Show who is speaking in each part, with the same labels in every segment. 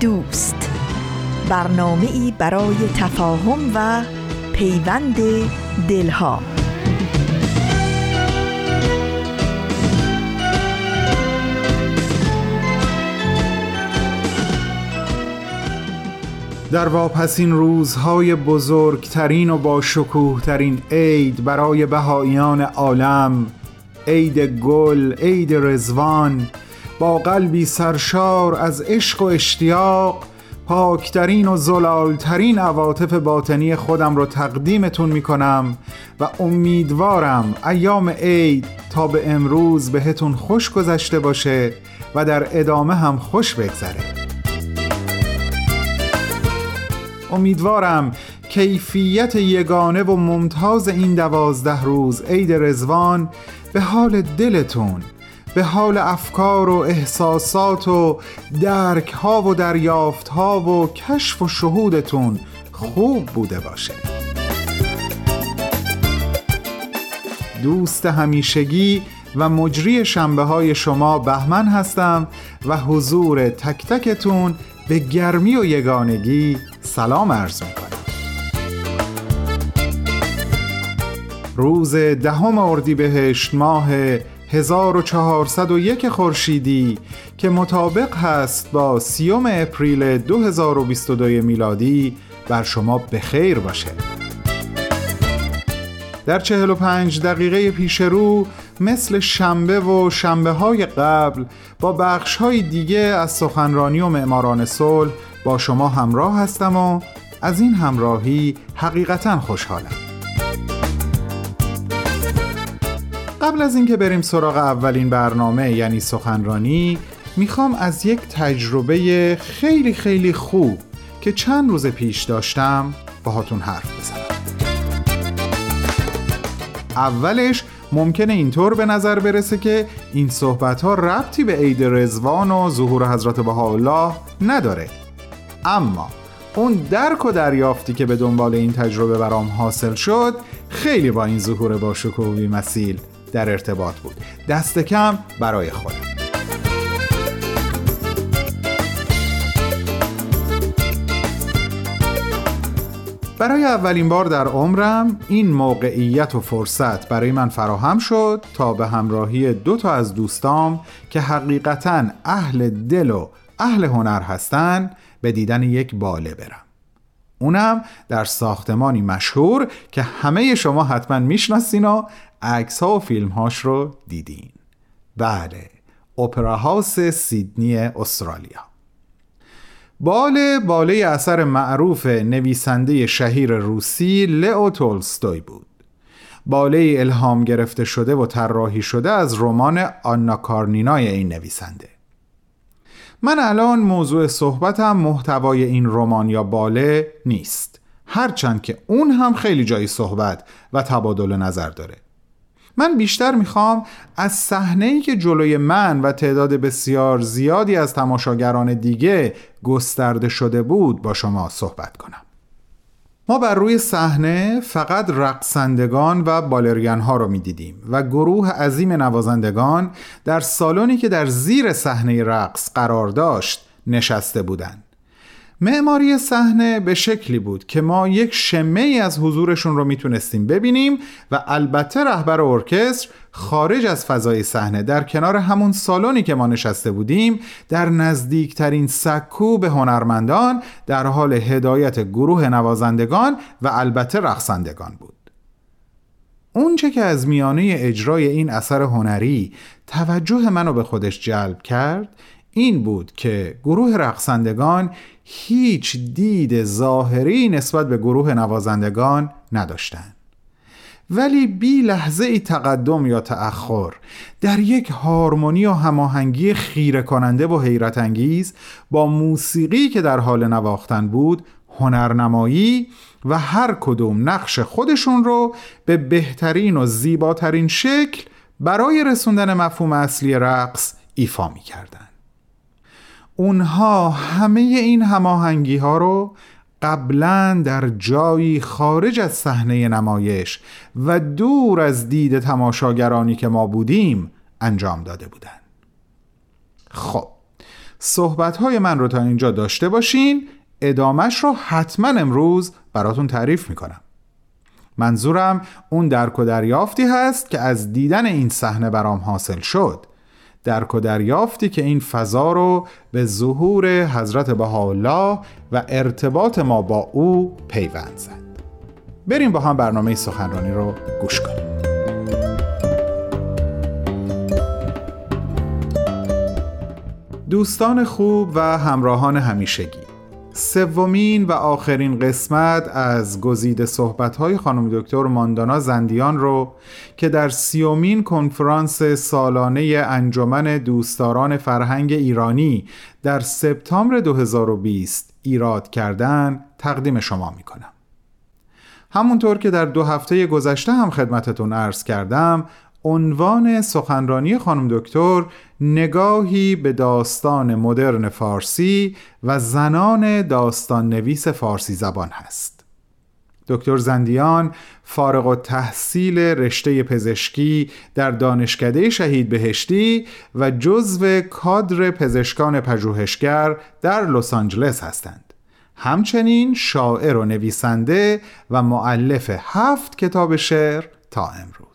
Speaker 1: دوست. برنامه ای برای تفاهم و پیوند دلها.
Speaker 2: در واپسین روزهای بزرگترین و با شکوه ترین عید برای بهاییان عالم عید گل، عید رزوان با قلبی سرشار از عشق و اشتیاق پاکترین و زلالترین عواطف باطنی خودم رو تقدیمتون می‌کنم و امیدوارم ایام عید تا به امروز بهتون خوش گذشته باشه و در ادامه هم خوش بگذره. امیدوارم کیفیت یگانه و ممتاز این دوازده روز عید رزوان به حال دلتون به حال افکار و احساسات و درک ها و دریافت ها و کشف و شهودتون خوب بوده باشه. دوست همیشگی و مجری شنبه های شما بهمن هستم و حضور تک تکتون به گرمی و یگانگی سلام عرض می کنم روز دهم اردیبهشت ماه 1401 خورشیدی که مطابق هست با سیوم اپریل 2022 میلادی بر شما بخیر باشه. در 45 دقیقه پیش رو مثل شنبه و شنبه های قبل با بخش های دیگه از سخنرانی و معماران صلح با شما همراه هستم و از این همراهی حقیقتا خوشحالم. قبل از اینکه بریم سراغ اولین برنامه یعنی سخنرانی می‌خوام از یک تجربه خیلی خیلی خوب که چند روز پیش داشتم باهاتون حرف بزنم. اولش ممکنه اینطور به نظر برسه که این صحبت ها ربطی به عید رزوان و ظهور حضرت بهاءالله نداره. اما اون درک و دریافتی که به دنبال این تجربه برام حاصل شد خیلی با این ظهور با شکوه مسیل در ارتباط بود. دست کم برای خودم برای اولین بار در عمرم این موقعیت و فرصت برای من فراهم شد تا به همراهی دو تا از دوستام که حقیقتا اهل دل و اهل هنر هستن به دیدن یک باله برم. اونم در ساختمانی مشهور که همه شما حتما می‌شناسین و عکس ها و فیلم هاش رو دیدین. بله اپرا هاوس سیدنی استرالیا. بال باله اثر معروف نویسنده شهیر روسی لئو تولستوی بود. باله الهام گرفته شده و طراحی شده از رمان آنا کارنینای این نویسنده. من الان موضوع صحبتم محتوای این رمان یا باله نیست. هرچند که اون هم خیلی جای صحبت و تبادل نظر داره. من بیشتر می‌خوام از صحنه که جلوی من و تعداد بسیار زیادی از تماشاگران دیگه گسترده شده بود با شما صحبت کنم ما بر روی صحنه فقط رقصندگان و بالرین ها رو می‌دیدیم و گروه عظیم نوازندگان در سالنی که در زیر صحنه رقص قرار داشت نشسته بودند. معماری صحنه به شکلی بود که ما یک شمه ای از حضورشون رو می‌تونستیم ببینیم و البته رهبر ارکستر خارج از فضای صحنه در کنار همون سالنی که ما نشسته بودیم در نزدیکترین سکو به هنرمندان در حال هدایت گروه نوازندگان و البته رقصندگان بود. اونچه که از میانه اجرای این اثر هنری توجه منو به خودش جلب کرد این بود که گروه رقصندگان هیچ دید ظاهری نسبت به گروه نوازندگان نداشتند ولی بی لحظه ای تقدم یا تأخر در یک هارمونی و هماهنگی خیره کننده و حیرت انگیز با موسیقی که در حال نواختن بود هنرنمایی و هر کدوم نقش خودشون رو به بهترین و زیباترین شکل برای رسوندن مفهوم اصلی رقص ایفا می کردن. اونها همه این هماهنگی ها رو قبلا در جایی خارج از صحنه نمایش و دور از دید تماشاگرانی که ما بودیم انجام داده بودند. خب صحبت های من رو تا اینجا داشته باشین ادامش رو حتما امروز براتون تعریف می‌کنم منظورم اون درک و دریافتی هست که از دیدن این صحنه برام حاصل شد درک و دریافتی که این فضا رو به ظهور حضرت بهاءالله و ارتباط ما با او پیوند زد. بریم با هم برنامه سخنرانی رو گوش کنیم. دوستان خوب و همراهان همیشگی. سومین و آخرین قسمت از گزیده صحبت‌های خانم دکتر ماندانا زندیان رو که در سیومین کنفرانس سالانه انجمن دوستداران فرهنگ ایرانی در سپتامبر 2020 ایراد کردن تقدیم شما می‌کنم. همونطور که در دو هفته گذشته هم خدمتتون عرض کردم عنوان سخنرانی خانم دکتر نگاهی به داستان مدرن فارسی و زنان داستان نویس فارسی زبان هست. دکتر زندیان فارغ و تحصیل رشته پزشکی در دانشکده شهید بهشتی و جزو کادر پزشکان پژوهشگر در لس آنجلس هستند. همچنین شاعر و نویسنده و معلف هفت کتاب شعر تا امروز.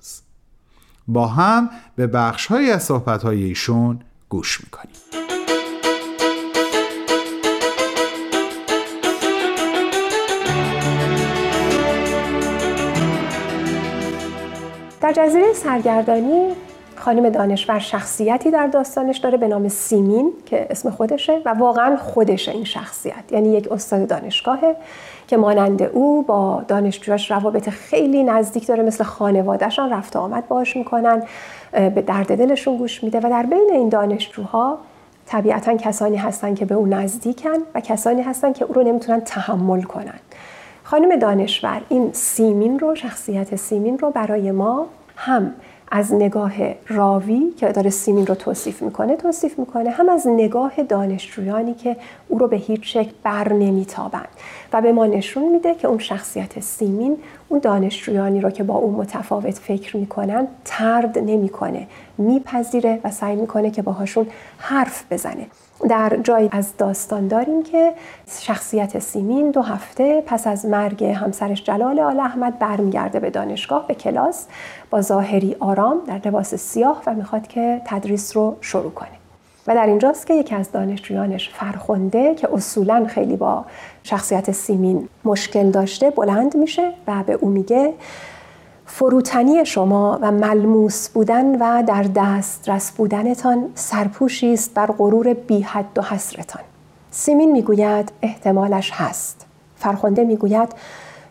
Speaker 2: با هم به بخش های از صحبت های ایشون گوش می‌کنیم.
Speaker 3: در جزیره سرگردانی خانم دانشور شخصیتی در داستانش داره به نام سیمین که اسم خودشه و واقعا خودشه این شخصیت. یعنی یک استاد دانشگاهه که مانند او با دانشجوهاش روابط خیلی نزدیک داره مثل خانوادهشان رفت آمد باش می‌کنن به درد دلشون گوش میده. و در بین این دانشجوها طبیعتا کسانی هستن که به او نزدیکن و کسانی هستن که او رو نمی‌تونن تحمل کنن. خانم دانشور این سیمین رو شخصیت سیمین رو برای ما هم از نگاه راوی که داره سیمین رو توصیف می‌کنه توصیف می‌کنه هم از نگاه دانشجویانی که او رو به هیچ شکل بر نمیتابند. و به ما نشون میده که اون شخصیت سیمین اون دانشجویانی رو که با اون متفاوت فکر می‌کنن ترد نمی‌کنه. میپذیره و سعی می‌کنه که باهاشون حرف بزنه. در جایی از داستان داریم که شخصیت سیمین دو هفته پس از مرگ همسرش جلال آل احمد برمیگرده به دانشگاه به کلاس با ظاهری آرام در لباس سیاه و می‌خواد که تدریس رو شروع کنه. و در اینجاست که یکی از دانشجویانش فرخنده که اصولا خیلی با شخصیت سیمین مشکل داشته بلند میشه و به او میگه فروتنی شما و ملموس بودن و در دسترس بودنتان سرپوشی است بر غرور بی حد و حسرتان. سیمین می‌گوید احتمالش هست. فرخنده می‌گوید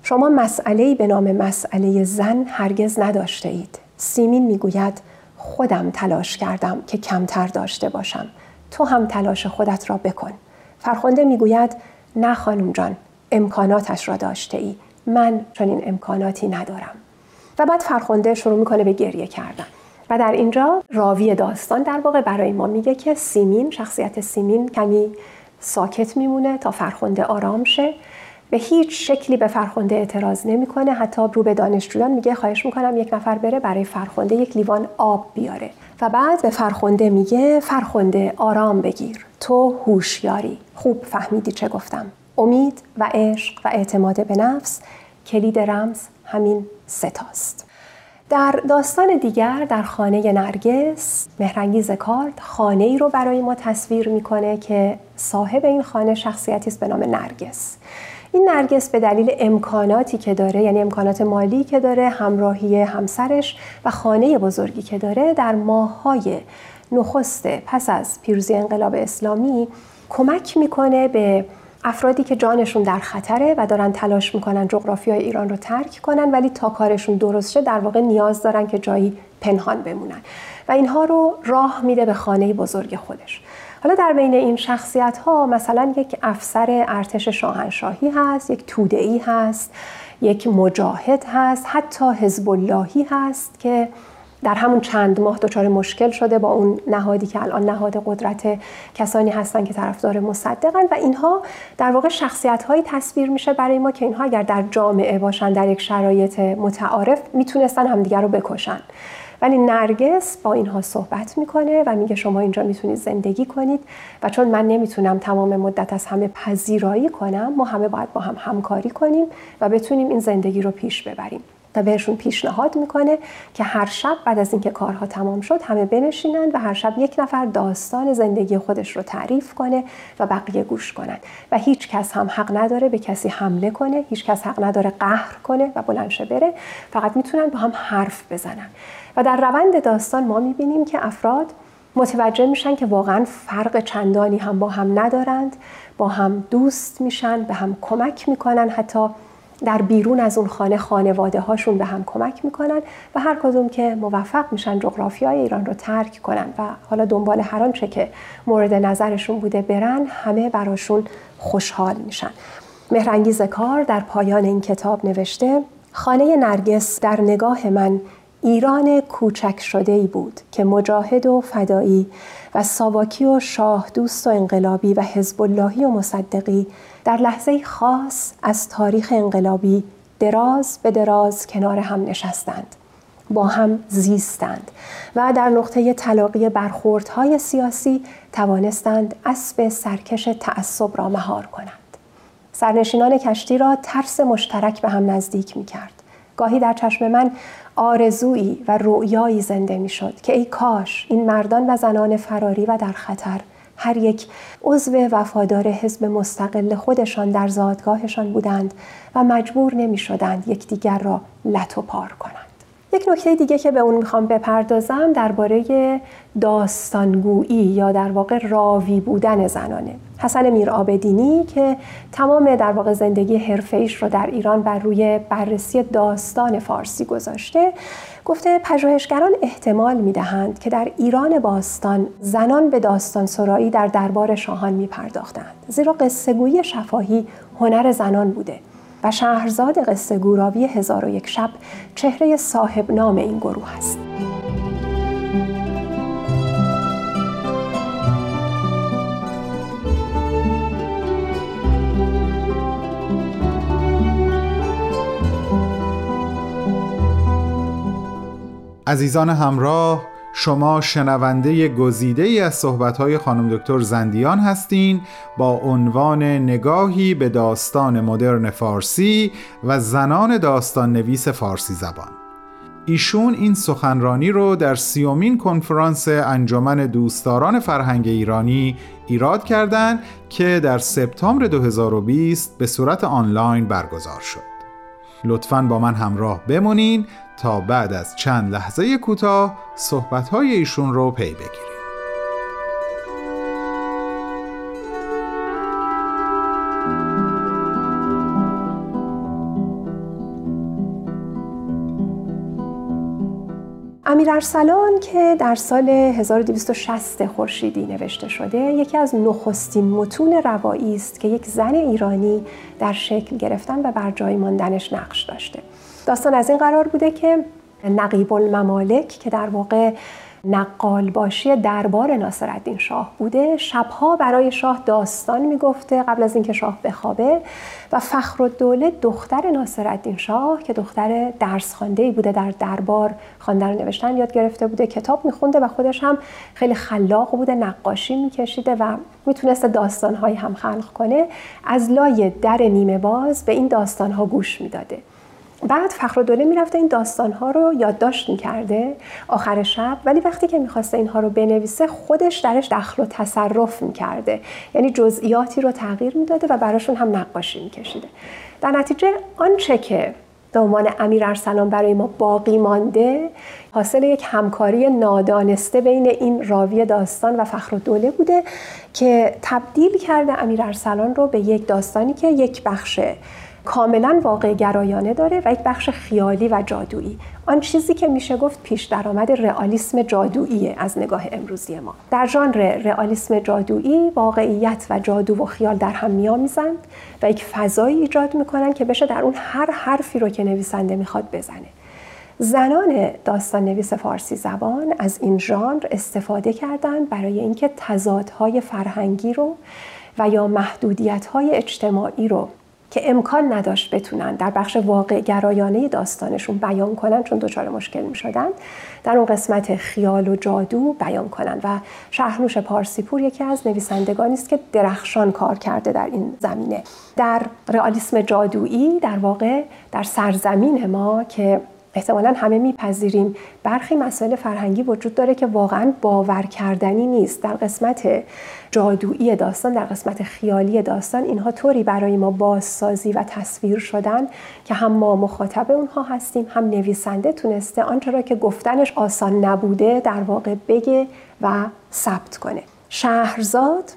Speaker 3: شما مسئله به نام مسئله زن هرگز نداشته اید سیمین می‌گوید خودم تلاش کردم که کمتر داشته باشم. تو هم تلاش خودت را بکن. فرخنده می‌گوید نه خانم جان امکاناتش را داشته ای من چنین امکاناتی ندارم. و بعد فرخنده شروع می‌کنه به گریه کردن. و در اینجا راوی داستان در واقع برای ما میگه که سیمین شخصیت سیمین کمی ساکت میمونه تا فرخنده آرام شه. به هیچ شکلی به فرخنده اعتراض نمی‌کنه. حتی رو به دانشجویان میگه خواهش می‌کنم یک نفر بره برای فرخنده یک لیوان آب بیاره. و بعد به فرخنده میگه فرخنده آرام بگیر. تو هوشیاری. خوب فهمیدی چه گفتم. امید و عشق و اعتماد به نفس. کلید رمز همین ستاست در داستان دیگر در خانه نرگس مهرنگیز کارد خانه ای رو برای ما تصویر می‌کنه که صاحب این خانه شخصیتی است به نام نرگس. این نرگس به دلیل امکاناتی که داره یعنی امکانات مالی که داره همراهی همسرش و خانه بزرگی که داره در ماههای نخست پس از پیروزی انقلاب اسلامی کمک می‌کنه به افرادی که جانشون در خطره و دارن تلاش می‌کنن جغرافیای ایران رو ترک کنن ولی تا کارشون درست شه در واقع نیاز دارن که جایی پنهان بمونن. و اینها رو راه میده به خانه بزرگ خودش. حالا در بین این شخصیت ها مثلا یک افسر ارتش شاهنشاهی هست یک تودعی هست یک مجاهد هست حتی حزب هست که در همون چند ماه دچار مشکل شده با اون نهادی که الان نهاد قدرت کسانی هستن که طرفدار مصدقن و اینها در واقع شخصیت هایی تصویر میشه برای ما که اینها اگر در جامعه باشن در یک شرایط متعارف می‌تونستن همدیگر رو بکشن. ولی نرگس با اینها صحبت می‌کنه و میگه شما اینجا می‌تونید زندگی کنید و چون من نمی‌تونم تمام مدت از همه پذیرایی کنم ما همه باید با هم همکاری کنیم و بتونیم این زندگی رو پیش ببریم. و بهشون پیشنهاد می‌کنه که هر شب بعد از اینکه کارها تمام شد همه بنشینند و هر شب یک نفر داستان زندگی خودش رو تعریف کنه و بقیه گوش کنند و هیچ کس هم حق نداره به کسی حمله کنه هیچ کس حق نداره قهر کنه و بلنشه بره. فقط می‌تونن با هم حرف بزنن. و در روند داستان ما می‌بینیم که افراد متوجه میشن که واقعا فرق چندانی هم با هم ندارند با هم دوست میشن به هم کمک می‌کنن حتی. در بیرون از اون خانه خانواده هاشون به هم کمک می‌کنن و هر کدوم که موفق میشن جغرافیای ایران رو ترک کنن و حالا دنبال هر آنچه که مورد نظرشون بوده برن همه براشون خوشحال میشن. مهرنگیز کار در پایان این کتاب نوشته خانه نرگس در نگاه من ایران کوچک شده ای بود که مجاهد و فدایی و ساواکی و شاه دوست و انقلابی و حزب اللهی و مصدقی در لحظه خاص از تاریخ انقلابی دراز به دراز کنار هم نشستند با هم زیستند و در نقطه تلاقی برخوردهای سیاسی توانستند اسب سرکش تعصب را مهار کنند سرنشینان کشتی را ترس مشترک به هم نزدیک می کرد. گاهی در چشم من آرزویی و رؤیایی زنده می شد که ای کاش این مردان و زنان فراری و در خطر هر یک عضو وفادار حزب مستقل خودشان در زادگاهشان بودند و مجبور نمی شدند یکدیگر را لط و پار کنند. یک نکته دیگه که به اون می‌خوام بپردازم درباره داستانگویی یا در واقع راوی بودن زنانه حسن میر آبدینی که تمام در واقع زندگی حرفه رو در ایران بر روی بررسی داستان فارسی گذاشته گفته پژوهشگران احتمال می‌دهند که در ایران باستان زنان به داستان سرایی در دربار شاهان می پرداختند زیرا قصه گویی شفاهی هنر زنان بوده و شهرزاد قصه گوراوی هزار و یک شب چهره صاحب نام این گروه است.
Speaker 2: عزیزان همراه شما شنونده گزیده ای از صحبت‌های خانم دکتر زندیان هستین با عنوان نگاهی به داستان مدرن فارسی و زنان داستان نویس فارسی زبان. ایشون این سخنرانی رو در سیومین کنفرانس انجمن دوستداران فرهنگ ایرانی ایراد کردند که در سپتامبر 2020 به صورت آنلاین برگزار شد. لطفاً با من همراه بمونین تا بعد از چند لحظه کوتاه صحبت‌های ایشون رو پی بگیریم.
Speaker 3: امیر ارسلان که در سال 1260 خورشیدی نوشته شده یکی از نخستین متون روایی است که یک زن ایرانی در شکل گرفتن و بر جای ماندنش نقش داشته. داستان از این قرار بوده که نقیب الممالک که در واقع نقال باشی دربار ناصرالدین شاه بوده شبها برای شاه داستان می‌گفته قبل از اینکه شاه بخوابه و فخر دوله دختر ناصرالدین شاه که دختر درس خوانده بوده در دربار خواندن و نوشتن یاد گرفته بوده کتاب میخونده و خودش هم خیلی خلاق بوده نقاشی میکشیده و می‌تونسته داستانهایی هم خلق کنه. از لای در نیمه باز به این داستانها گوش می‌داده. بعد فخر دوله می‌رفته این داستانها رو یادداشت می‌کرده آخر شب ولی وقتی که می‌خواسته اینها رو بنویسه خودش درش دخل و تصرف می‌کرده. یعنی جزئیاتی رو تغییر می‌داده و براشون هم نقاشی میکشیده. در نتیجه آنچه که عنوان امیر ارسلان برای ما باقی مانده حاصل یک همکاری نادانسته بین این راوی داستان و فخر دوله بوده که تبدیل کرده امیر ارسلان رو به یک داستانی که یک بخش کاملا واقع گرایانه داره و یک بخش خیالی و جادویی. آن چیزی که میشه گفت پیش درآمد رئالیسم جادویی از نگاه امروزی ما. در ژانر رئالیسم جادویی واقعیت و جادو و خیال در هم میآمیزند و یک فضایی ایجاد می‌کنن که بشه در اون هر حرفی رو که نویسنده می‌خواد بزنه. زنان داستان نویس فارسی زبان از این ژانر استفاده کردند برای اینکه تضادهای فرهنگی رو و یا محدودیت اجتماعی رو که امکان نداشت بتونن در بخش واقع گرایانه داستانشون بیان کنن چون دچار مشکل می شدن در اون قسمت خیال و جادو بیان کنن و شهرنوش پارسیپور یکی از نویسندگانی است که درخشان کار کرده در این زمینه. در رئالیسم جادویی در واقع در سرزمین ما که احتمالا همه میپذیریم. برخی مسائل فرهنگی وجود داره که واقعا باور کردنی نیست. در قسمت جادویی داستان در قسمت خیالی داستان اینها طوری برای ما بازسازی و تصویر شدن که هم ما مخاطب اونها هستیم هم نویسنده تونسته آنچه را که گفتنش آسان نبوده در واقع بگه و ثبت کنه. شهرزاد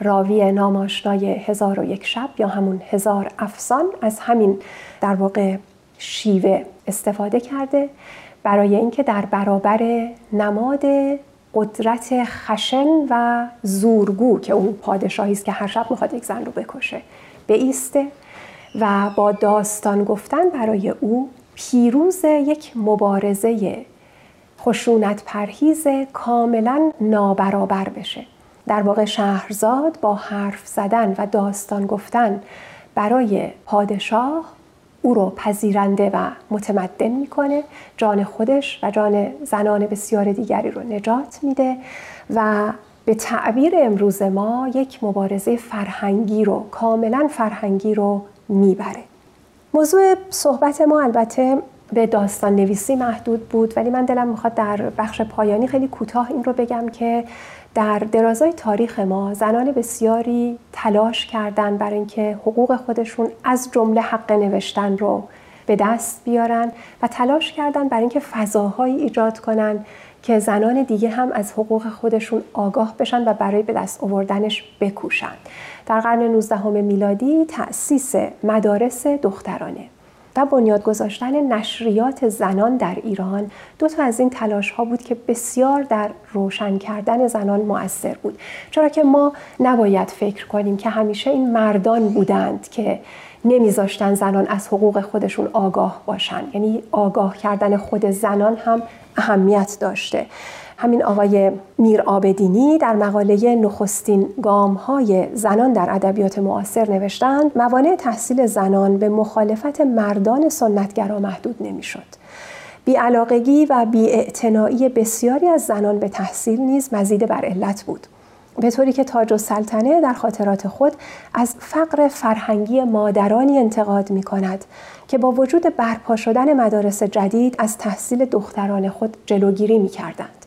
Speaker 3: راوی ناماشنای هزار و یک شب یا همون هزار افسان از همین در واقع شیوه استفاده کرده برای اینکه در برابر نماد قدرت خشن و زورگو که اون پادشاهی است که هر شب می‌خواد یک زن رو بکشه ایسته و با داستان گفتن برای او پیروز یک مبارزه خشونت پرهیز کاملا نابرابر بشه. در واقع شهرزاد با حرف زدن و داستان گفتن برای پادشاه او رو پذیرنده و متمدن می‌کنه. جان خودش و جان زنان بسیار دیگری رو نجات میده و به تعبیر امروز ما یک مبارزه فرهنگی رو کاملا فرهنگی رو می‌بره. موضوع صحبت ما البته به داستان نویسی محدود بود ولی من دلم می‌خواد در بخش پایانی خیلی کوتاه این رو بگم که در درازای تاریخ ما زنان بسیاری تلاش کردند برای اینکه حقوق خودشون از جمله حق نوشتن رو به دست بیارن و تلاش کردن برای اینکه فضاهایی ایجاد کنن که زنان دیگه هم از حقوق خودشون آگاه بشن و برای به دست آوردنش بکوشن. در قرن 19 میلادی تأسیس مدارس دخترانه. و بنیاد گذاشتن نشریات زنان در ایران دو تا از این تلاش ها بود که بسیار در روشن کردن زنان مؤثر بود. چرا که ما نباید فکر کنیم که همیشه این مردان بودند که نمیذاشتن زنان از حقوق خودشون آگاه باشن. یعنی آگاه کردن خود زنان هم اهمیت داشته. همین آقای میر آبدینی در مقاله نخستین گام های زنان در ادبیات معاصر نوشتند موانع تحصیل زنان به مخالفت مردان سنتگرا محدود نمی‌شد. بیعلاقگی و بیاعتنایی بسیاری از زنان به تحصیل نیز مزید بر علت بود. به طوری که تاج و سلطنه در خاطرات خود از فقر فرهنگی مادرانی انتقاد می کند که با وجود برپا شدن مدارس جدید از تحصیل دختران خود جلوگیری می کردند.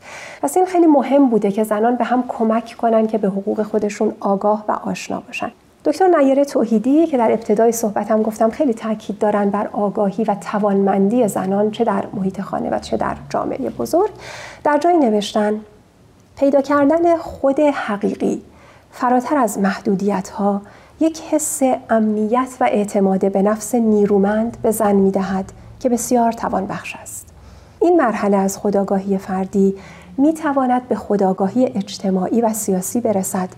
Speaker 3: پس این خیلی مهم بوده که زنان به هم کمک کنند که به حقوق خودشون آگاه و آشنا باشن. دکتر نیر توحیدی که در ابتدای صحبتم گفتم خیلی تاکید دارن بر آگاهی و توانمندی زنان چه در محیط خانه و چه در جامعه بزرگ در جایی نوشتن پیدا کردن خود حقیقی فراتر از محدودیت ها یک حس امنیت و اعتماد به نفس نیرومند به زن می دهد که بسیار توان بخش است. این مرحله از خداگاهی فردی می تواند به خداگاهی اجتماعی و سیاسی برسد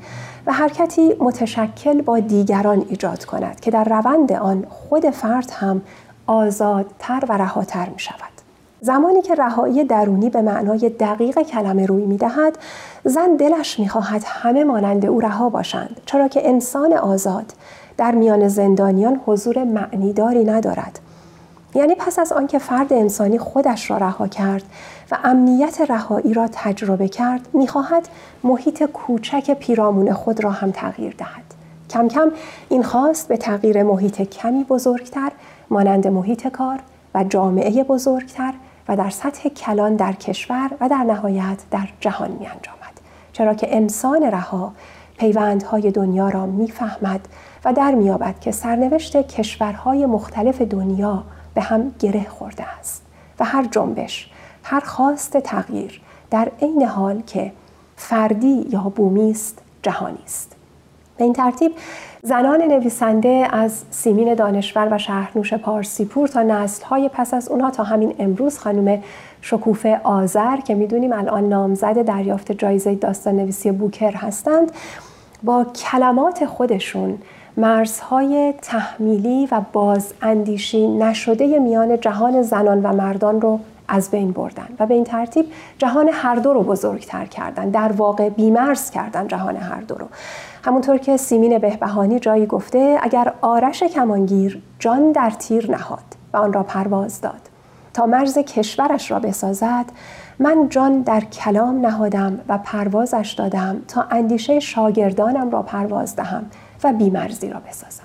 Speaker 3: و حرکتی متشکل با دیگران ایجاد کند که در روند آن خود فرد هم آزادتر و رهاتر می شود. زمانی که رهایی درونی به معنای دقیق کلمه روی می دهد، زن دلش می خواهد همه مانند او رها باشند چرا که انسان آزاد در میان زندانیان حضور معنیداری ندارد یعنی پس از آنکه فرد انسانی خودش را رها کرد و امنیت رهایی را تجربه کرد می‌خواهد محیط کوچک پیرامون خود را هم تغییر دهد کم کم این خواست به تغییر محیط کمی بزرگتر مانند محیط کار و جامعه بزرگتر و در سطح کلان در کشور و در نهایت در جهان می انجامد. چرا که انسان رها پیوندهای دنیا را می‌فهمد و در میابد که سرنوشت کشورهای مختلف دنیا به هم گره خورده است و هر جنبش هر خواست تغییر در عین حال که فردی یا بومی است جهانی است. به این ترتیب زنان نویسنده از سیمین دانشور و شهرنوش پارسیپور تا نسلهای پس از اونها تا همین امروز خانم شکوفه آذر که می‌دونیم الان نامزد دریافت جایزه داستان نویسی بوکر هستند با کلمات خودشون مرزهای تحمیلی و باز اندیشی نشده میان جهان زنان و مردان رو از بین بردن و به این ترتیب جهان هر دو رو بزرگتر کردن در واقع بیمرز کردن جهان هر دو رو. همونطور که سیمین بهبهانی جایی گفته اگر آرش کمانگیر جان در تیر نهاد و آن را پرواز داد تا مرز کشورش را بسازد من جان در کلام نهادم و پروازش دادم تا اندیشه شاگردانم را پرواز دهم. و بیمرزی را بسازم.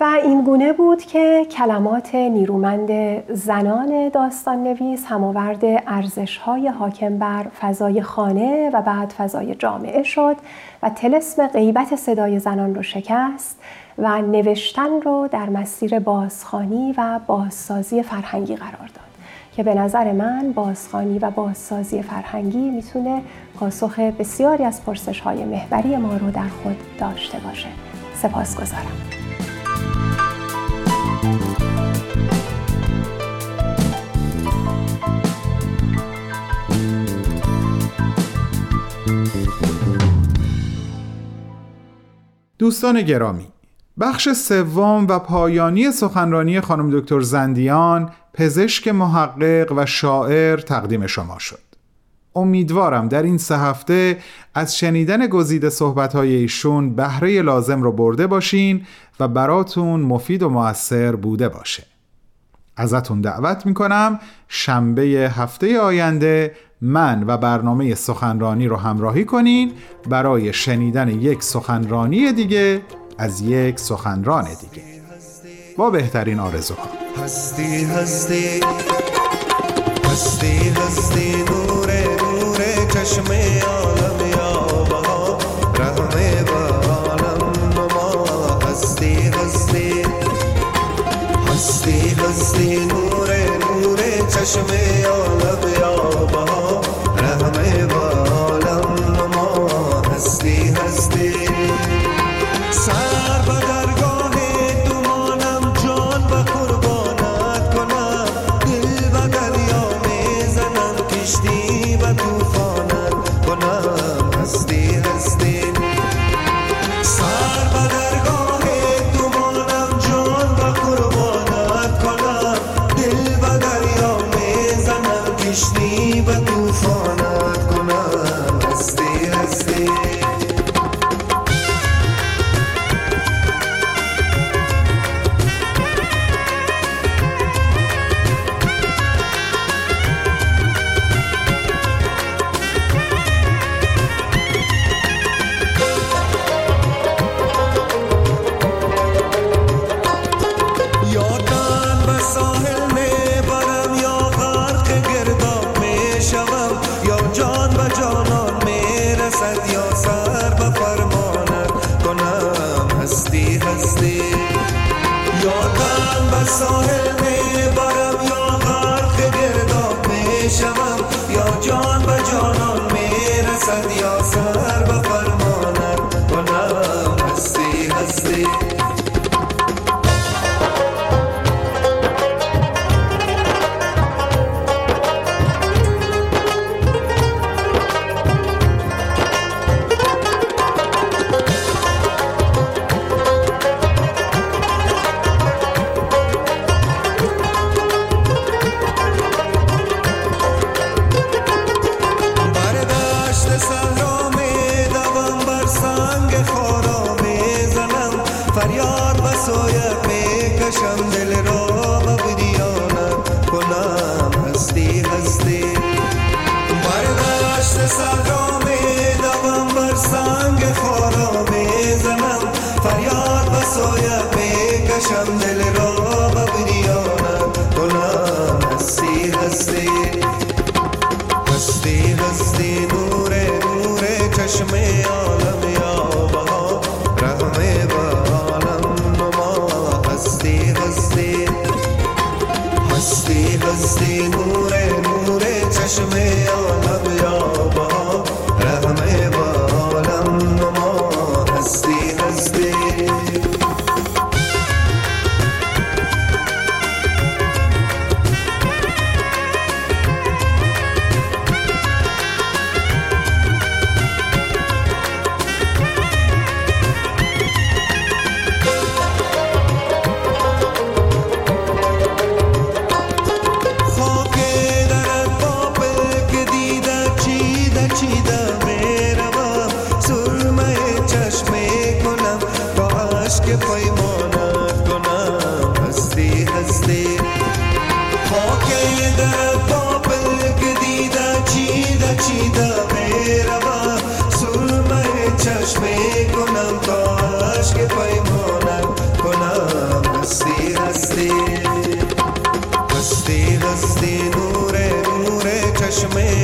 Speaker 3: و این گونه بود که کلمات نیرومند زنان داستان نویس هماورد ارزش های حاکم بر فضای خانه و بعد فضای جامعه شد و تلسم غیبت صدای زنان رو شکست و نوشتن رو در مسیر بازخانی و بازسازی فرهنگی قرار داد که به نظر من بازخانی و بازسازی فرهنگی می‌تونه پاسخ بسیاری از پرسش های محوری ما رو در خود داشته باشه. سپاس گذارم.
Speaker 4: دوستان گرامی بخش سوم و پایانی سخنرانی خانم دکتر زندیان پزشک محقق و شاعر تقدیم شما شد امیدوارم در این سه هفته از شنیدن گزیده صحبتهای ایشون بهره لازم رو برده باشین و براتون مفید و موثر بوده باشه. ازتون دعوت می‌کنم شنبه هفته آینده من و برنامه سخنرانی رو همراهی کنین. برای شنیدن یک سخنرانی دیگه از یک سخنران دیگه. با بهترین آرزوها. هستی هستی. هستی هستی. نور چشم عالم یا بها में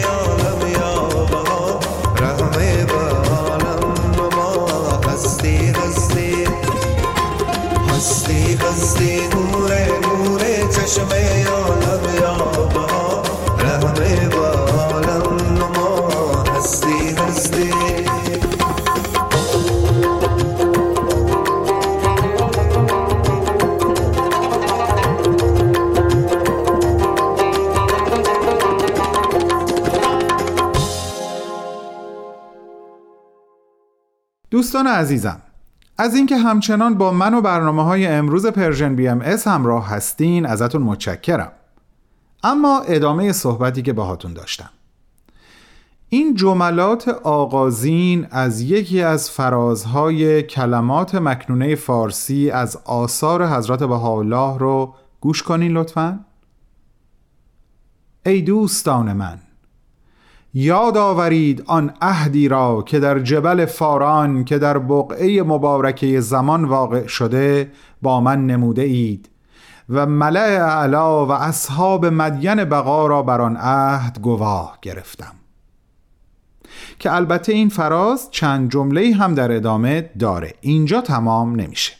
Speaker 2: دوستان عزیزم از اینکه همچنان با من و برنامه های امروز Persian BMS همراه هستین ازتون متشکرم. اما ادامه صحبتی که باهاتون داشتم. این جملات آغازین از یکی از فرازهای کلمات مکنونه فارسی از آثار حضرت بهاءالله رو گوش کنین لطفا. ای دوستان من یاد آورید آن عهدی را که در جبل فاران که در بقعه مبارکه زمان واقع شده با من نموده اید. و ملع اعلا و اصحاب مدین بقا را بر آن عهد گواه گرفتم. که البته این فراز چند جمله هم در ادامه داره. اینجا تمام نمیشه.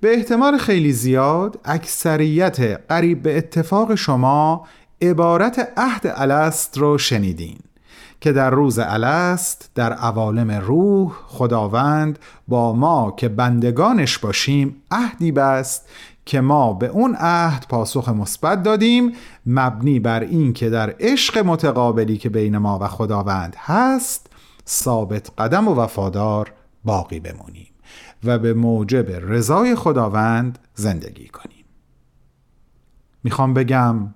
Speaker 2: به احتمال خیلی زیاد اکثریت قریب به اتفاق شما عبارت عهد الست رو شنیدین که در روز الست در عوالم روح خداوند با ما که بندگانش باشیم عهدی بست که ما به اون عهد پاسخ مثبت دادیم مبنی بر این که در عشق متقابلی که بین ما و خداوند هست ثابت قدم و وفادار باقی بمونیم و به موجب رضای خداوند زندگی کنیم. می‌خوام بگم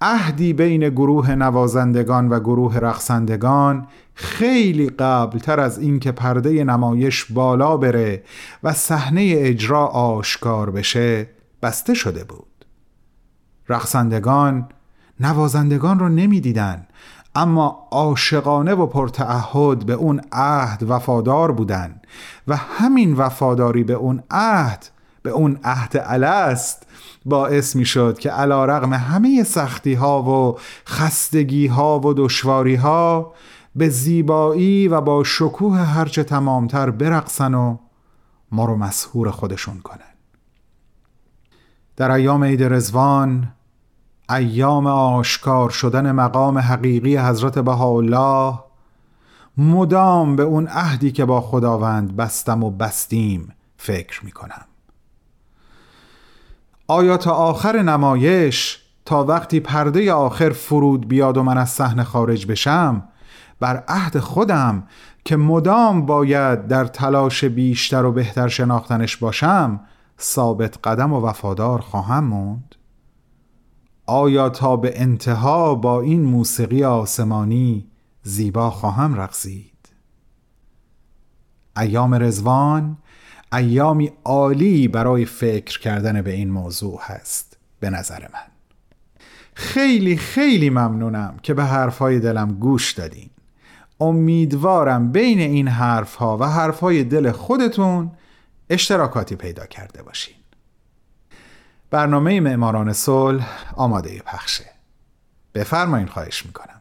Speaker 2: عهدی بین گروه نوازندگان و گروه رقصندگان خیلی قبل تر از اینکه پرده نمایش بالا بره و صحنه اجرا آشکار بشه بسته شده بود. رقصندگان نوازندگان رو نمی‌دیدن اما عاشقانه و پرتعهد به اون عهد وفادار بودن و همین وفاداری به اون عهد به اون عهد الست باعث می شد که علا رغم همه سختی ها و خستگی ها و دشواری ها به زیبایی و با شکوه هرچه تمامتر برقصن و ما رو مسهور خودشون کنن. در ایام عید رزوان ایام آشکار شدن مقام حقیقی حضرت بهاءالله مدام به اون عهدی که با خداوند بستم و بستیم فکر می کنم آیا تا آخر نمایش تا وقتی پرده آخر فرود بیاد و من از صحنه خارج بشم؟ بر عهد خودم که مدام باید در تلاش بیشتر و بهتر شناختنش باشم ثابت قدم و وفادار خواهم موند. آیا تا به انتها با این موسیقی آسمانی زیبا خواهم رقصید؟ ایام رزوان ایامی عالی برای فکر کردن به این موضوع هست به نظر من. خیلی خیلی ممنونم که به حرفهای دلم گوش دادین. امیدوارم بین این حرفها و حرفهای دل خودتون اشتراکاتی پیدا کرده باشین. برنامه معماران صلح آماده پخشه. بفرمایین خواهش می‌کنم.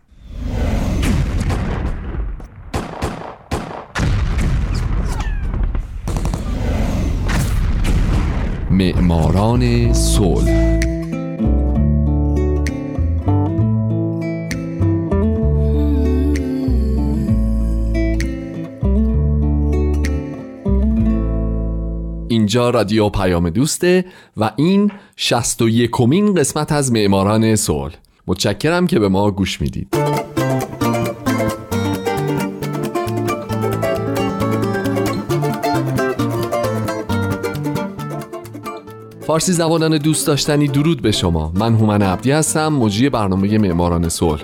Speaker 5: معماران صلح. اینجا رادیو پیام دوسته و این شست و یکمین قسمت از معماران صلح. متشکرم که به ما گوش می‌دید. فارسی زبانان دوست داشتنی درود به شما. من هومن عبدی هستم مجری برنامه معماران صلح.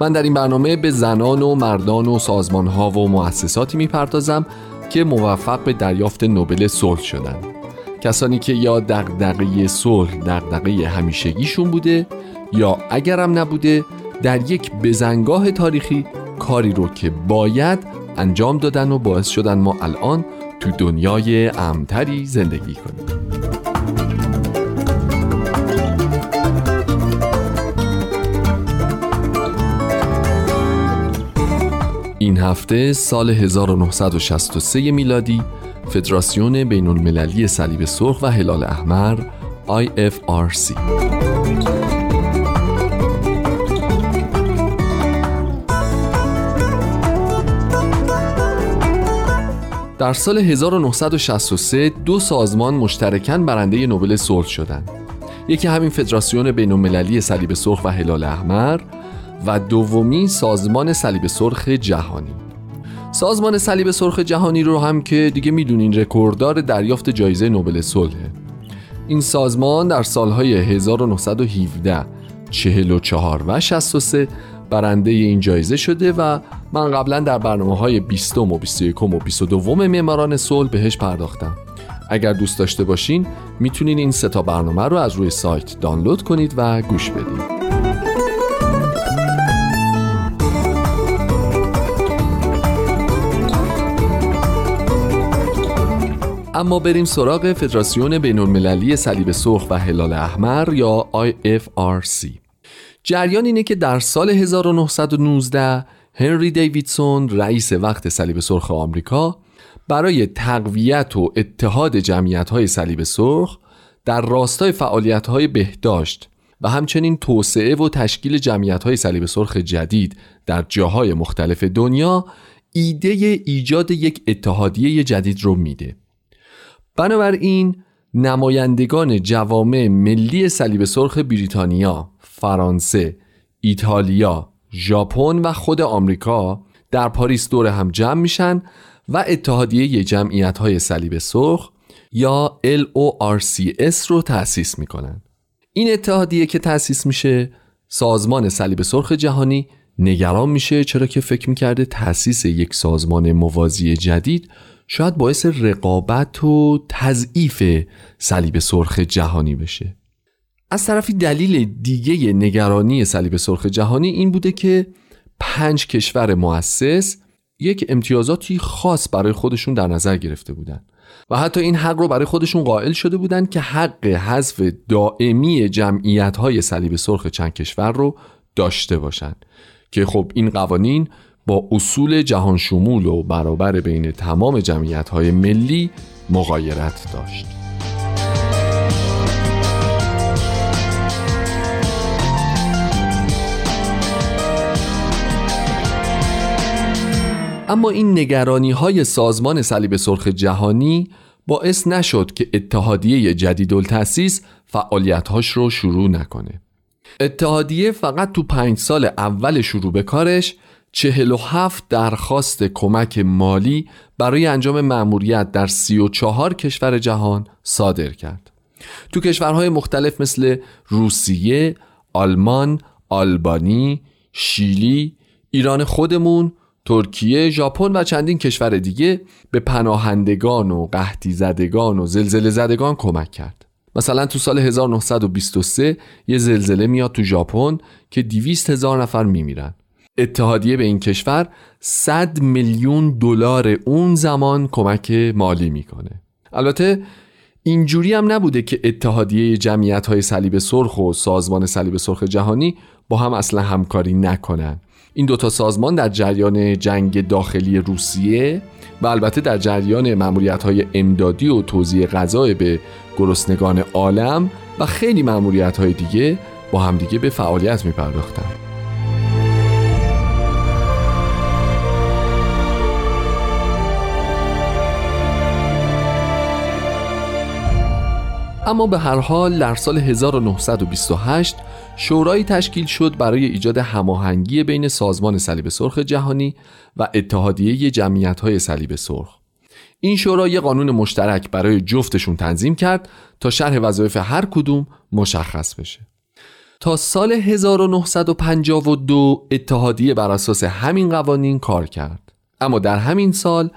Speaker 5: من در این برنامه به زنان و مردان و سازمان ها و مؤسساتی می‌پردازم که موفق به دریافت نوبل صلح شدند کسانی که یا دغدغه صلح دغدغه همیشگیشون بوده یا اگرم نبوده در یک بزنگاه تاریخی کاری رو که باید انجام دادن و باعث شدن ما الان تو دنیای امتری زندگی کنیم. این هفته سال 1963 میلادی فدراسیون بین المللی صلیب سرخ و هلال احمر IFRC در سال 1963 دو سازمان مشترکاً برنده نوبل صلح شدند. یکی همین فدراسیون بین المللی صلیب سرخ و هلال احمر و دومی سازمان صلیب سرخ جهانی. سازمان صلیب سرخ جهانی رو هم که دیگه می‌دونین رکورددار دریافت جایزه نوبل صلحه. این سازمان در سالهای 1917 44 و 63 برنده این جایزه شده و من قبلا در برنامه های 20 و 21 و 22 معماران صلح بهش پرداختم اگر دوست داشته باشین می‌تونین این سه تا برنامه رو از روی سایت دانلود کنید و گوش بدید اما بریم سراغ فدراسیون بین المللی صلیب سرخ و هلال احمر یا IFRC جریان اینه که در سال 1919 هنری دیویدسون رئیس وقت صلیب سرخ آمریکا برای تقویت و اتحاد جمعیت های صلیب سرخ در راستای فعالیت های بهداشت و همچنین توسعه و تشکیل جمعیت های صلیب سرخ جدید در جاهای مختلف دنیا ایده ایجاد یک اتحادیه جدید رو میده. بنابراین نمایندگان جوامع ملی صلیب سرخ بریتانیا، فرانسه، ایتالیا، ژاپن و خود آمریکا در پاریس دور هم جمع میشن و اتحادیه جمعیت های صلیب سرخ یا LORCS رو تأسیس می‌کنن. این اتحادیه که تأسیس میشه سازمان صلیب سرخ جهانی نگران میشه چرا که فکر می‌کرده تأسیس یک سازمان موازی جدید شاید باعث رقابت و تضعیف صلیب سرخ جهانی بشه. از طرفی دلیل دیگه نگرانی صلیب سرخ جهانی این بوده که پنج کشور مؤسس یک امتیازاتی خاص برای خودشون در نظر گرفته بودند و حتی این حق رو برای خودشون قائل شده بودند که حق حذف دائمی جمعیت های صلیب سرخ چند کشور رو داشته باشند که خب این قوانین با اصول جهان شمول و برابر بین تمام جمعیت های ملی مغایرت داشت. اما این نگرانی های سازمان صلیب سرخ جهانی باعث نشد که اتحادیه جدید التاسیس فعالیتهاش رو شروع نکنه. اتحادیه فقط تو پنج سال اول شروع به کارش هفت درخواست کمک مالی برای انجام مأموریت در چهار کشور جهان صادر کرد. تو کشورهای مختلف مثل روسیه، آلمان، آلبانی، شیلی، ایران خودمون، ترکیه، ژاپن و چندین کشور دیگه به پناهندگان و قحطی زدگان و زلزله زدگان کمک کرد. مثلا تو سال 1923 یه زلزله میاد تو ژاپن که 200 هزار نفر میمیرن. اتحادیه به این کشور 100 میلیون دلار اون زمان کمک مالی می‌کنه. البته اینجوری هم نبوده که اتحادیه جمعیت های صلیب سرخ و سازمان صلیب سرخ جهانی با هم اصلا همکاری نکنن این دوتا سازمان در جریان جنگ داخلی روسیه و البته در جریان معمولیت های امدادی و توزیع غذا به گرسنگان عالم و خیلی معمولیت های دیگه با همدیگه به فعالیت می پرداختن. اما به هر حال در سال 1928 شورایی تشکیل شد برای ایجاد هماهنگی بین سازمان صلیب سرخ جهانی و اتحادیه جمعیت‌های صلیب سرخ. این شورا یک قانون مشترک برای جفتشون تنظیم کرد تا شرح وظایف هر کدوم مشخص بشه. تا سال 1952 اتحادیه بر اساس همین قوانین کار کرد. اما در همین سال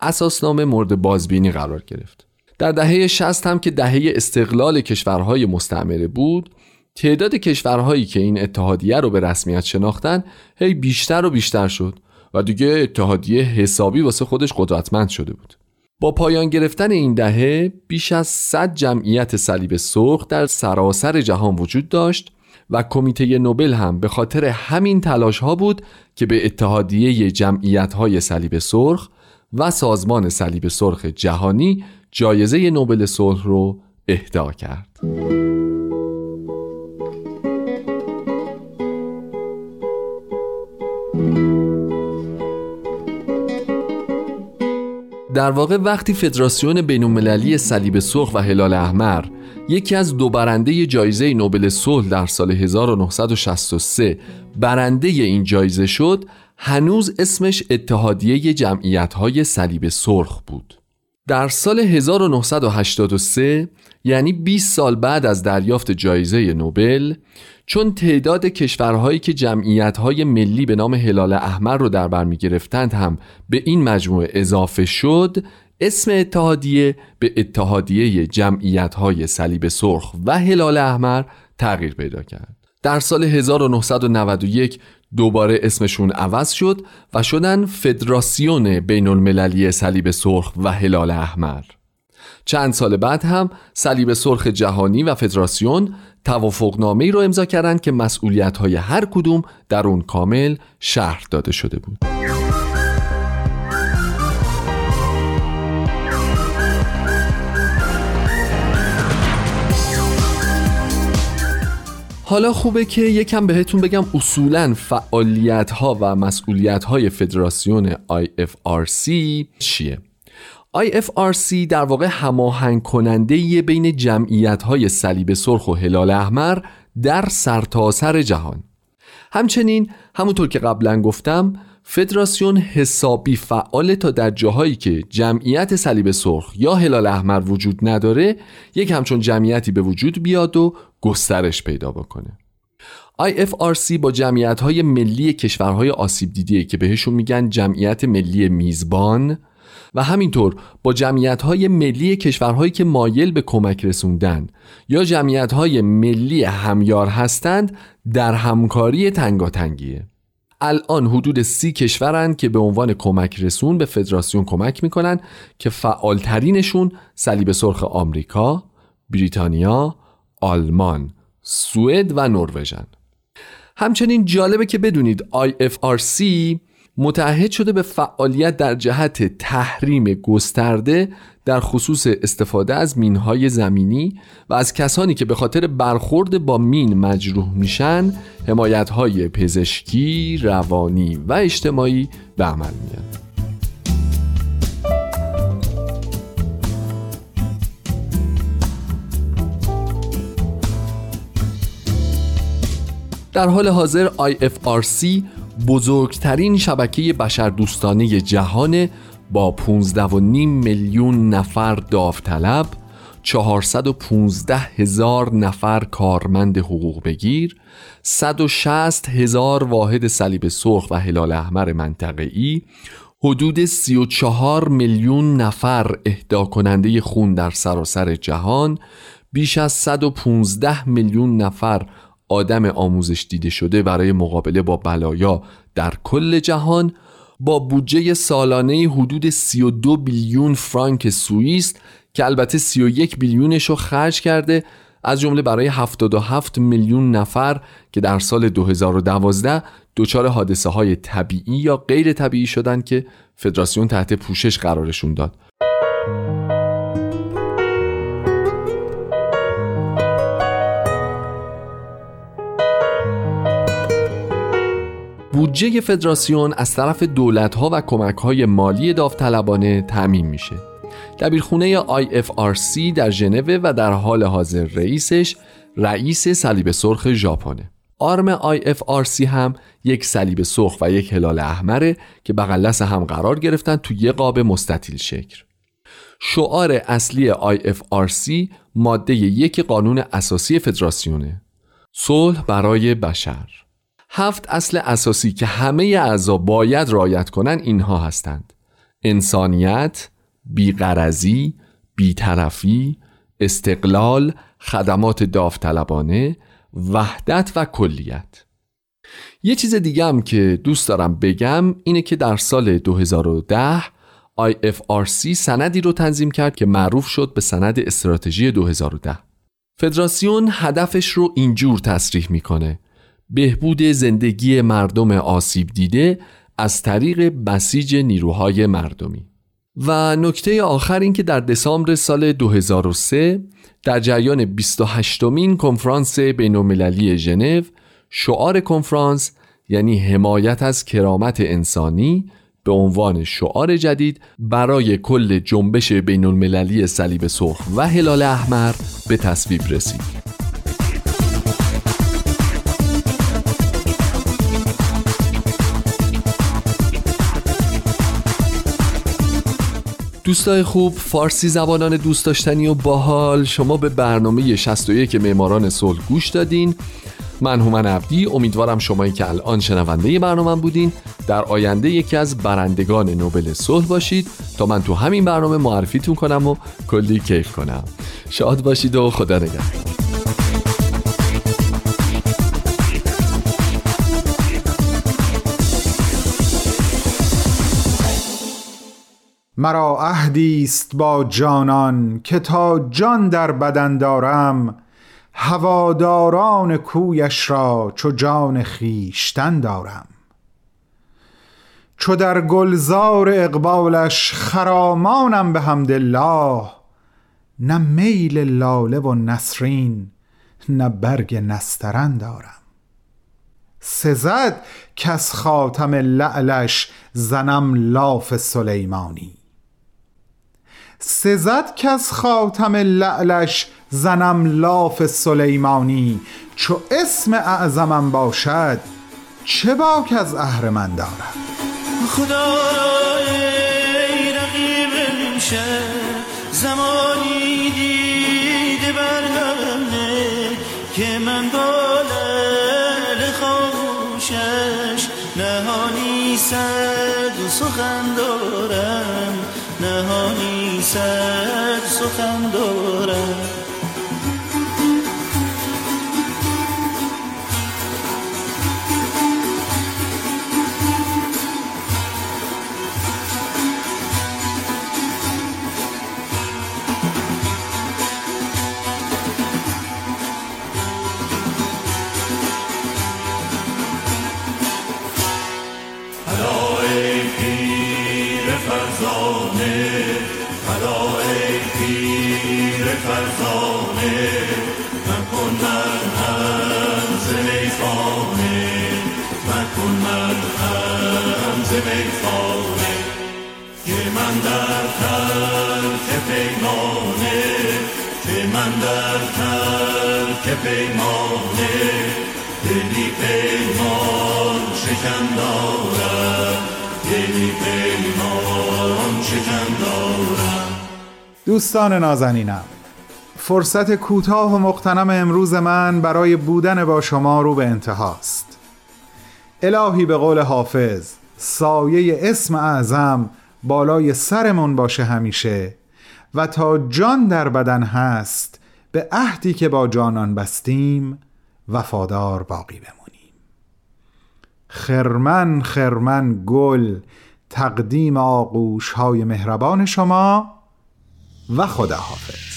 Speaker 5: اساسنامه مورد بازبینی قرار گرفت در دهه 60 هم که دهه استقلال کشورهای مستعمره بود تعداد کشورهایی که این اتحادیه رو به رسمیت شناختن هی بیشتر و بیشتر شد و دیگه اتحادیه حسابی واسه خودش قدرتمند شده بود. با پایان گرفتن این دهه بیش از 100 جمعیت صلیب سرخ در سراسر جهان وجود داشت و کمیته نوبل هم به خاطر همین تلاش ها بود که به اتحادیه جمعیت های صلیب سرخ و سازمان صلیب سرخ جهانی جایزه نوبل صلح رو اهدا کرد. در واقع وقتی فدراسیون بینالمللی صلیب سرخ و هلال احمر یکی از دو برنده جایزه نوبل صلح در سال 1963 برنده این جایزه شد هنوز اسمش اتحادیه جمعیت های صلیب سرخ بود در سال 1983 یعنی 20 سال بعد از دریافت جایزه نوبل چون تعداد کشورهایی که جمعیتهای ملی به نام هلال احمر رو در بر می گرفتند هم به این مجموعه اضافه شد اسم اتحادیه به اتحادیه جمعیتهای صلیب سرخ و هلال احمر تغییر پیدا کرد. در سال 1991 دوباره اسمشون عوض شد و شدن فدراسیون بین المللی صلیب سرخ و هلال احمر. چند سال بعد هم صلیب سرخ جهانی و فدراسیون توافقنامه ای رو امضا کردند که مسئولیت های هر کدوم در اون کامل شهر داده شده بود. حالا خوبه که یکم بهتون بگم اصولا فعالیت ها و مسئولیت های فدراسیون IFRC چیه؟ IFRC در واقع هماهنگ کننده بین جمعیت های صلیب سرخ و هلال احمر در سرتاسر جهان. همچنین همونطور که قبلا گفتم فدراسیون حسابی فعال تا در جاهایی که جمعیت صلیب سرخ یا هلال احمر وجود نداره یک همچون جمعیتی به وجود بیاد و گسترش پیدا بکنه. IFRC با جمعیت های ملی کشورهای آسیب دیده که بهشون میگن جمعیت ملی میزبان و همینطور با جمعیت های ملی کشورهایی که مایل به کمک رسوندن یا جمعیت های ملی همیار هستند در همکاری تنگاتنگیه. الان حدود سی کشورند که به عنوان کمک رسون به فدراسیون کمک می‌کنن که فعالترینشون صلیب سرخ آمریکا، بریتانیا، آلمان، سوئد و نروژن. همچنین جالبه که بدونید IFRC متعهد شده به فعالیت در جهت تحریم گسترده در خصوص استفاده از مینهای زمینی و از کسانی که به خاطر برخورد با مین مجروح میشن حمایتهای پزشکی، روانی و اجتماعی به عمل میان. در حال حاضر IFRC بزرگترین شبکه بشردوستانه جهان با 15.5 میلیون نفر داوطلب 415 هزار نفر کارمند حقوق بگیر 160 هزار واحد صلیب سرخ و هلال احمر منطقه‌ای حدود 34 میلیون نفر اهدا کننده خون در سراسر جهان بیش از 115 میلیون نفر آدم آموزش دیده شده برای مقابله با بلایا در کل جهان با بودجه سالانه حدود 32 بیلیون فرانک سوئیس که البته 31 بیلیونش رو خرج کرده از جمله برای 77 میلیون نفر که در سال 2012 دچار حادثه های طبیعی یا غیر طبیعی شدن که فدراسیون تحت پوشش قرارشون داد. بودجه فدراسیون از طرف دولتها و کمکهای مالی داوطلبانه تعمین میشه. دبیرخونه IFRC در ژنو و در حال حاضر رئیسش رئیس صلیب سرخ ژاپنه. آرم IFRC هم یک صلیب سرخ و یک هلال احمره که بغلس هم قرار گرفتن تو یه قاب مستطیل شکل. شعار اصلی IFRC ماده یک قانون اساسی فدراسیونه. صلح برای بشر. هفت اصل اساسی که همه اعضا باید رعایت کنن اینها هستند. انسانیت بیقرزی بیطرفی استقلال خدمات داوطلبانه وحدت و کلیت. یه چیز دیگه هم که دوست دارم بگم اینه که در سال 2010 IFRC سندی رو تنظیم کرد که معروف شد به سند استراتژی 2010 فدراسیون هدفش رو اینجور تصریح می‌کنه. بهبود زندگی مردم آسیب دیده از طریق بسیج نیروهای مردمی و نکته آخر این که در دسامبر سال 2003 در جریان 28 مین کنفرانس بین‌المللی ژنو شعار کنفرانس یعنی حمایت از کرامت انسانی به عنوان شعار جدید برای کل جنبش بین المللی صلیب سرخ و هلال احمر به تصویب رسید. دوستای خوب فارسی زبانان دوست داشتنی و باحال. شما به برنامه 61 معماران صلح گوش دادین. من هومن عبدی امیدوارم شمایی که الان شنونده برنامه بودین. در آینده یکی از برندگان نوبل صلح باشید. تا من تو همین برنامه معرفیتون کنم و کلی کیف کنم. شاد باشید و خدا نگهدار.
Speaker 2: مرا عهدی است با جانان که تا جان در بدن دارم هواداران کویش را چو جان خیشتن دارم. چو در گلزار اقبالش خرامانم به حمدالله نه میل لاله و نسرین نه برگ نسترن دارم. سزد کس خاتم لعلش زنم لاف سلیمانی. سزد کس خاتم لعلش زنم لاف سلیمانی. چو اسم اعظمم باشد چه باک از اهرمن دارم
Speaker 6: خدا ای رقیب زمانی دیده برهمه که من با لل خوشش نهانی صد سخن دارم نهانی صد سخن دارم
Speaker 2: دوستان نازنینم فرصت کوتاه و مقتنم امروز من برای بودن با شما رو به انتهاست. الهی به قول حافظ سایه اسم اعظم بالای سرمون باشه همیشه و تا جان در بدن هست به عهدی که با جانان بستیم وفادار باقی بمونیم. خرمن خرمن گل تقدیم آغوش های مهربان شما و خداحافظ.